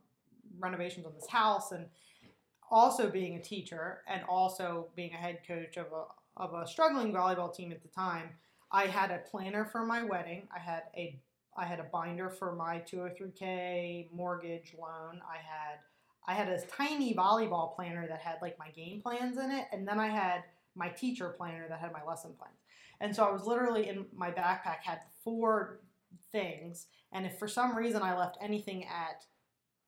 renovations on this house, and also being a teacher and also being a head coach of a of a struggling volleyball team at the time. I had a planner for my wedding. I had a I had a binder for my 203k mortgage loan. I had I had a tiny volleyball planner that had like my game plans in it, and then I had my teacher planner that had my lesson plans. And so I was literally in my backpack had four things, and if for some reason I left anything at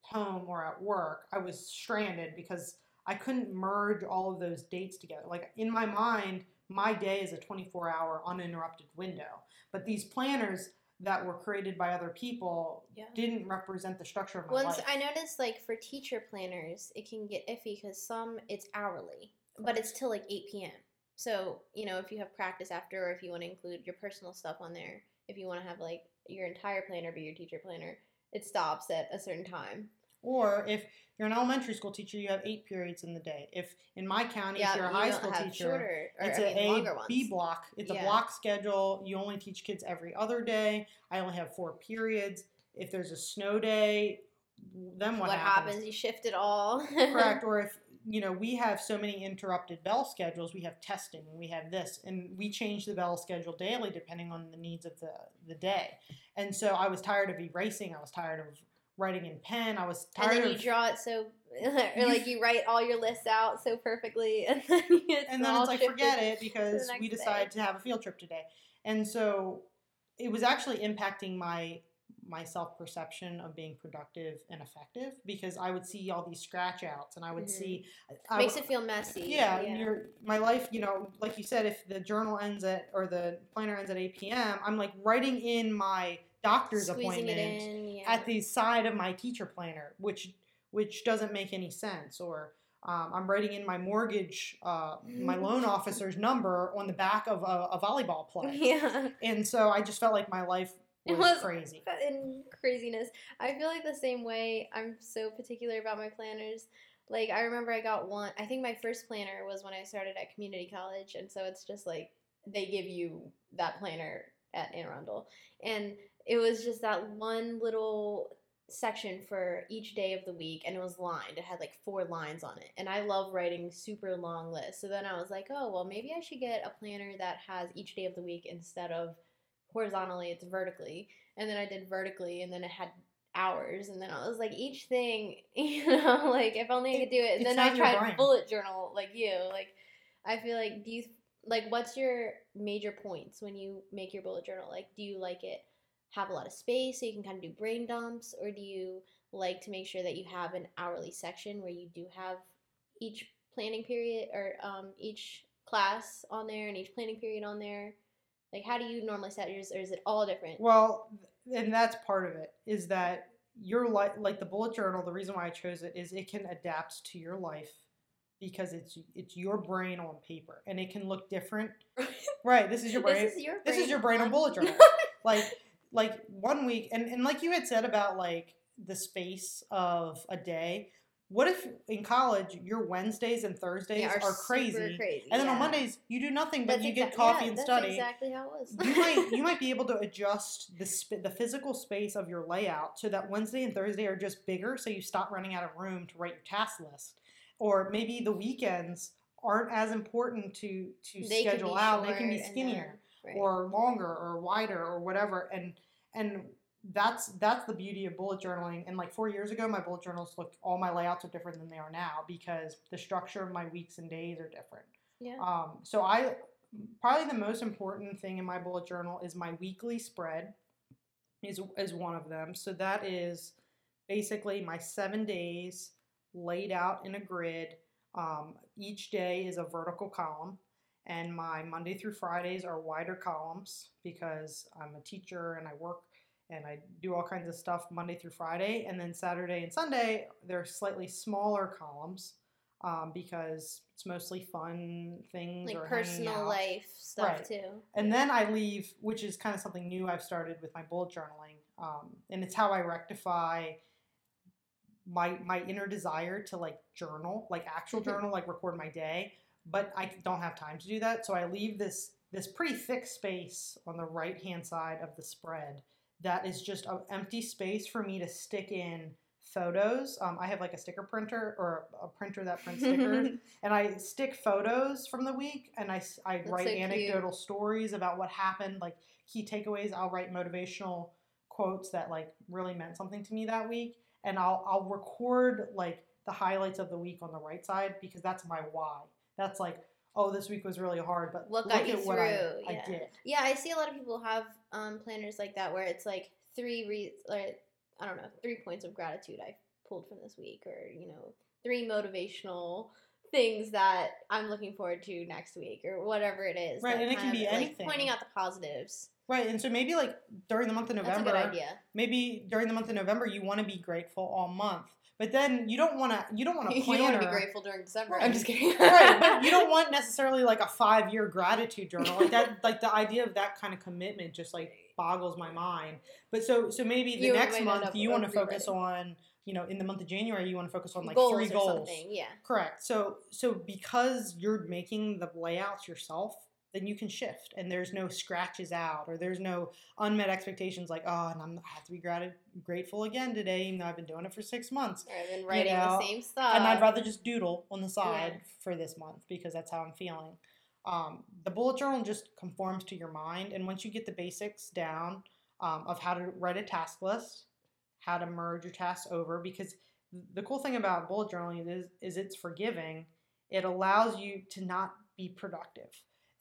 home or at work, I was stranded because I couldn't merge all of those dates together. Like in my mind, my day is a 24 hour uninterrupted window. But these planners that were created by other people Yeah. didn't represent the structure of my Once life. I noticed, like for teacher planners, it can get iffy because some it's hourly, but it's till like eight p.m. So you know, if you have practice after, or if you want to include your personal stuff on there, if you want to have like your entire planner be your teacher planner, it stops at a certain time. Or if you're an elementary school teacher, you have eight periods in the day. If in my county, yeah, if you're a you high school teacher, shorter, or, it's I a mean, A ones. B block. It's Yeah. a block schedule. You only teach kids every other day. I only have four periods. If there's a snow day, then what, what happens? You shift it all. Correct. [laughs] Or if you know we have so many interrupted bell schedules, we have testing and we have this, and we change the bell schedule daily depending on the needs of the the day. And so I was tired of erasing. I was tired of writing in pen. I was tired. and then you draw it so, [laughs] or like you write all your lists out so perfectly, [laughs] and then it's and then it's like forget it [laughs] because we day. decided to have a field trip today and so it was actually impacting my my self perception of being productive and effective because I would see all these scratch outs and I would Mhm. see I Makes would- it feel messy. yeah, and your my life, you know, like you said, if the journal ends at or the planner ends at 8 p.m., I'm like writing in my doctor's Squeezing appointment in. Yeah. at the side of my teacher planner, which which doesn't make any sense. Or um, I'm writing in my mortgage, uh, my loan [laughs] officer's number on the back of a, a volleyball [laughs] play, yeah. and so I just felt like my life It was, was- crazy. in craziness. I feel like the same way. I'm so particular about my planners. Like I remember I got one. I think my first planner was when I started at community college, and so it's just like they give you that planner at Anne Arundel, and it was just that one little section for each day of the week and it was lined it had like four lines on it and i love writing super long lists so then i was like oh well maybe i should get a planner that has each day of the week instead of horizontally it's vertically and then i did vertically and then it had hours, and then I was like, each thing, [laughs] you know, like if only I could do it. And It's then I tried brain. bullet journal like you. Like I feel like do you like what's your major points when you make your bullet journal? Like do you like it have a lot of space so you can kind of do brain dumps, or do you like to make sure that you have an hourly section where you do have each planning period or um, each class on there and each planning period on there? Like how do you normally set yours, or is it all different? Well, and that's part of it is that your life, like the bullet journal. The reason why I chose it is it can adapt to your life because it's it's your brain on paper and it can look different. [laughs] Right. This is your brain. This is your this is your brain on bullet journal. [laughs] like like one week and, and like you had said about like the space of a day what if in college your wednesdays and thursdays Yeah, are, super crazy, crazy, and then on mondays you do nothing but That's you get exact- coffee yeah, and that's study exactly how it was. you might [laughs] you might be able to adjust the sp- the physical space of your layout so that Wednesday and Thursday are just bigger, so you stop running out of room to write your task list, or maybe the weekends aren't as important to to They schedule out. They can be skinnier then- right. or longer or wider or whatever, and and that's that's the beauty of bullet journaling. And like four years ago, my bullet journals look all my layouts are different than they are now because the structure of my weeks and days are different. yeah. Um, so I probably the most important thing in my bullet journal is my weekly spread is is one of them. So that is basically my seven days laid out in a grid. Um, each day is a vertical column, and my Monday through Fridays are wider columns because I'm a teacher and I work and I do all kinds of stuff Monday through Friday, and then Saturday and Sunday they're slightly smaller columns um, because it's mostly fun things like or personal life stuff Right. too. And then I leave, which is kind of something new I've started with my bullet journaling, um, and it's how I rectify my my inner desire to like journal, like actual Mhm. journal, like record my day, but I don't have time to do that, so I leave this this pretty thick space on the right hand side of the spread that is just an empty space for me to stick in photos. Um, I have like a sticker printer or a printer that prints stickers [laughs] and I stick photos from the week and I That's write so cute. anecdotal stories about what happened, like key takeaways. I'll write motivational quotes that like really meant something to me that week, and I'll I'll record like the highlights of the week on the right side because that's my why. That's like oh this week was really hard, but What look got you at what I, through, I did. Yeah, I see a lot of people have um, planners like that where it's like three re- like I don't know, three points of gratitude I pulled from this week or, you know, three motivational things that I'm looking forward to next week or whatever it is. Right, and it can be of, like, anything. pointing out the positives. Right, and so maybe like during the month of November, a good idea. maybe during the month of November you want to be grateful all month, but then you don't want to you don't want to [laughs] you don't want to be grateful during December. I'm just kidding. right, but [laughs] you don't want necessarily like a five year gratitude journal. Like that like the idea of that kind of commitment just like boggles my mind. But so so maybe the You next month you want to focus on, you know, in the month of January you want to focus on like goals three goals. something. Yeah. Correct. So so because you're making the layouts yourself, then you can shift and there's no scratches out or there's no unmet expectations like, oh, and I'm, I have to be grat- grateful again today, even though I've been doing it for six months I've been writing know, the same stuff. and I'd rather just doodle on the side Yeah. for this month because that's how I'm feeling. Um, the bullet journal just conforms to your mind, and once you get the basics down um, of how to write a task list, how to merge your tasks over, because the cool thing about bullet journaling is is it's forgiving. It allows you to not be productive,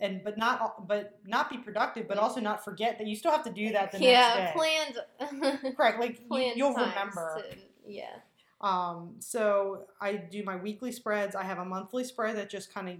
and but not but not be productive, but also not forget that you still have to do that the next yeah, day. planned. [laughs] Correct, like you, planned you'll remember. to- yeah. Um, so I do my weekly spreads. I have a monthly spread that just kind of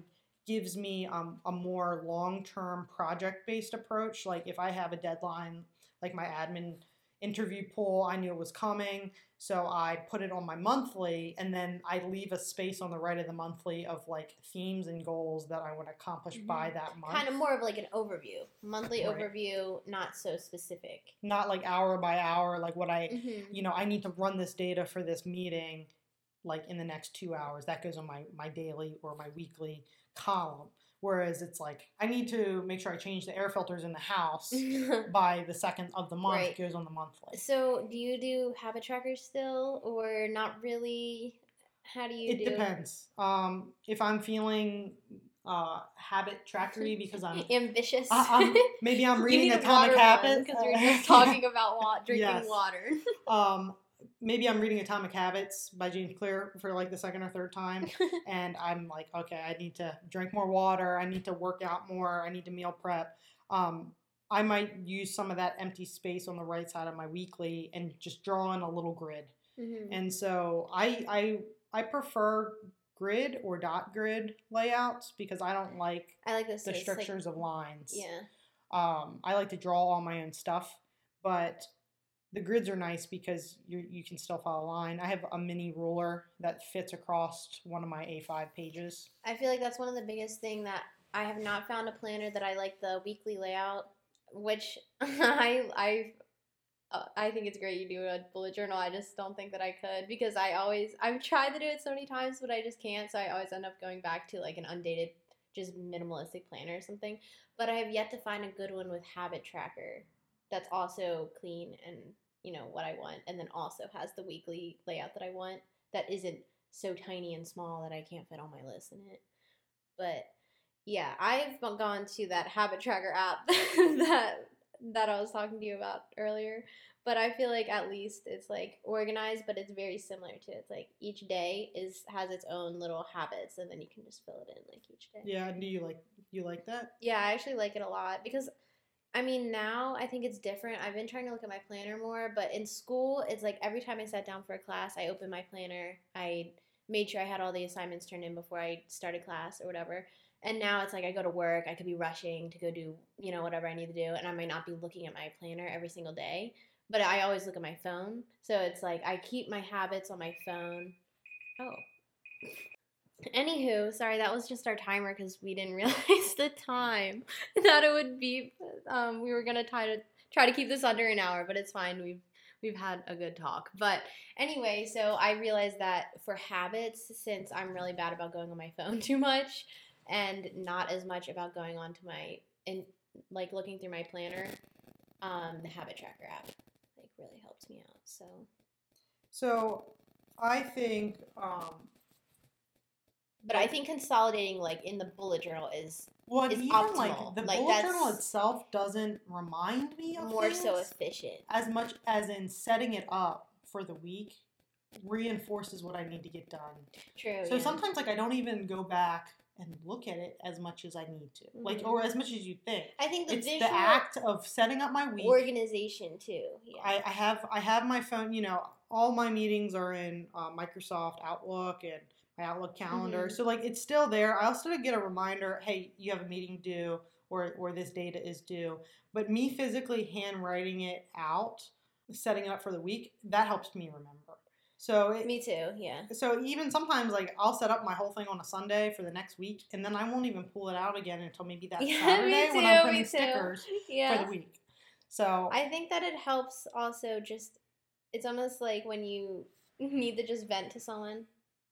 gives me um, a more long term project based approach. Like if I have a deadline, like my admin interview pool. I knew it was coming. So I put it on my monthly and then I leave a space on the right of the monthly of like themes and goals that I want to accomplish by that month. Kind of more of like an overview, monthly Right. overview, not so specific. Not like hour by hour, like what I Mhm. you know, I need to run this data for this meeting like in the next two hours. That goes on my, my daily or my weekly column. Whereas it's like, I need to make sure I change the air filters in the house [laughs] by the second of the month. Right. It goes on the monthly. so, do you do habit trackers still, or not really? How do you It do? depends. Um, if I'm feeling uh, habit trackery [laughs] because I'm ambitious. I, I'm [laughs] maybe I'm reading Atomic Habits because we were just talking about wa- drinking Yes. water. um, maybe I'm reading Atomic Habits by James Clear for like the second or third time, [laughs] and I'm like, okay, I need to drink more water. I need to work out more. I need to meal prep. Um, I might use some of that empty space on the right side of my weekly and just draw in a little grid. Mm-hmm. And so I I I prefer grid or dot grid layouts because I don't like I like the it's, like- strictures of lines. yeah. Um, I like to draw all my own stuff, but the grids are nice because you you can still follow a line. I have a mini ruler that fits across one of my A5 pages. I feel like that's one of the biggest thing that I have not found a planner that I like the weekly layout, which [laughs] I I uh, I think it's great you do a bullet journal. I just don't think that I could because I always I've tried to do it so many times, but I just can't. So I always end up going back to like an undated, just minimalistic planner or something. But I have yet to find a good one with habit tracker that's also clean and you know what I want, and then also has the weekly layout that I want that isn't so tiny and small that I can't fit all my lists in it. But yeah, I've gone to that habit tracker app [laughs] that that I was talking to you about earlier. But I feel like at least it's like organized, but it's very similar to it's like each day is has its own little habits, and then you can just fill it in like each day. Yeah, do you like you like that? Yeah, I actually like it a lot because I mean now I think it's different. I've been trying to look at my planner more, but in school it's like every time I sat down for a class, I opened my planner. I made sure I had all the assignments turned in before I started class or whatever. And now it's like I go to work, I could be rushing to go do, you know, whatever I need to do, and I might not be looking at my planner every single day, but I always look at my phone. So it's like I keep my habits on my phone. Oh. Anywho, sorry, that was just our timer because we didn't [laughs] realize the time [laughs] that it would be. Um, we were gonna try to try to keep this under an hour, but it's fine. We've we've had a good talk. But anyway, so I realized that for habits, since I'm really bad about going on my phone [laughs] too much, and not as much about going on to my and like looking through my planner, um, the habit tracker app like really helped me out. So So I think um, but I think consolidating like in the bullet journal is well, It's even optimal. like the Like, bullet journal itself doesn't remind me of more so efficient. as much as in setting it up for the week reinforces what I need to get done. True. So yeah. sometimes like I don't even go back and look at it as much as I need to. Like Mhm. or as much as you think. I think the It's the act of setting up my week. organization too. Yeah. I, I have I have my phone. You know, all my meetings are in uh, Microsoft Outlook and my Outlook calendar. Mhm. So like it's still there. I also get a reminder. Hey, you have a meeting due, or or this data is due. But me physically handwriting it out, setting it up for the week, that helps me remember. So it, Me too. Yeah. so even sometimes like I'll set up my whole thing on a Sunday for the next week, and then I won't even pull it out again until maybe that [laughs] Yeah, Saturday when I'm me printing stickers Yeah. [laughs] for the week. So I think that it helps also just it's almost like when you [laughs] need to just vent to someone.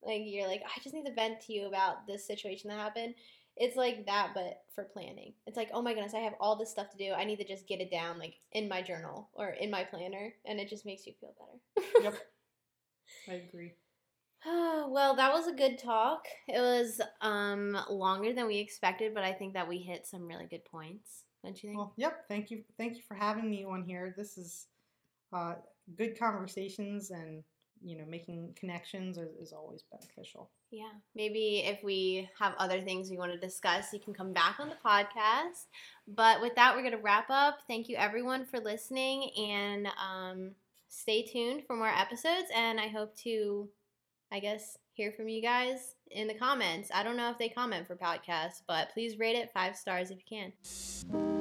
Like you're like, I just need to vent to you about this situation that happened. It's like that but for planning. It's like, oh my goodness, I have all this stuff to do. I need to just get it down like in my journal or in my planner and it just makes you feel better. yep, [laughs] I agree. [sighs] well, that was a good talk. It was um longer than we expected, but I think that we hit some really good points. Don't you think? Well, yep. Thank you. Thank you for having me on here. This is uh, good conversations, and you know, making connections is, is always beneficial. Yeah, maybe if we have other things we want to discuss, you can come back on the podcast. But with that, we're going to wrap up. Thank you, everyone, for listening, and um, stay tuned for more episodes. And I hope to, I guess, hear from you guys in the comments. I don't know if they comment for podcasts, but please rate it five stars if you can.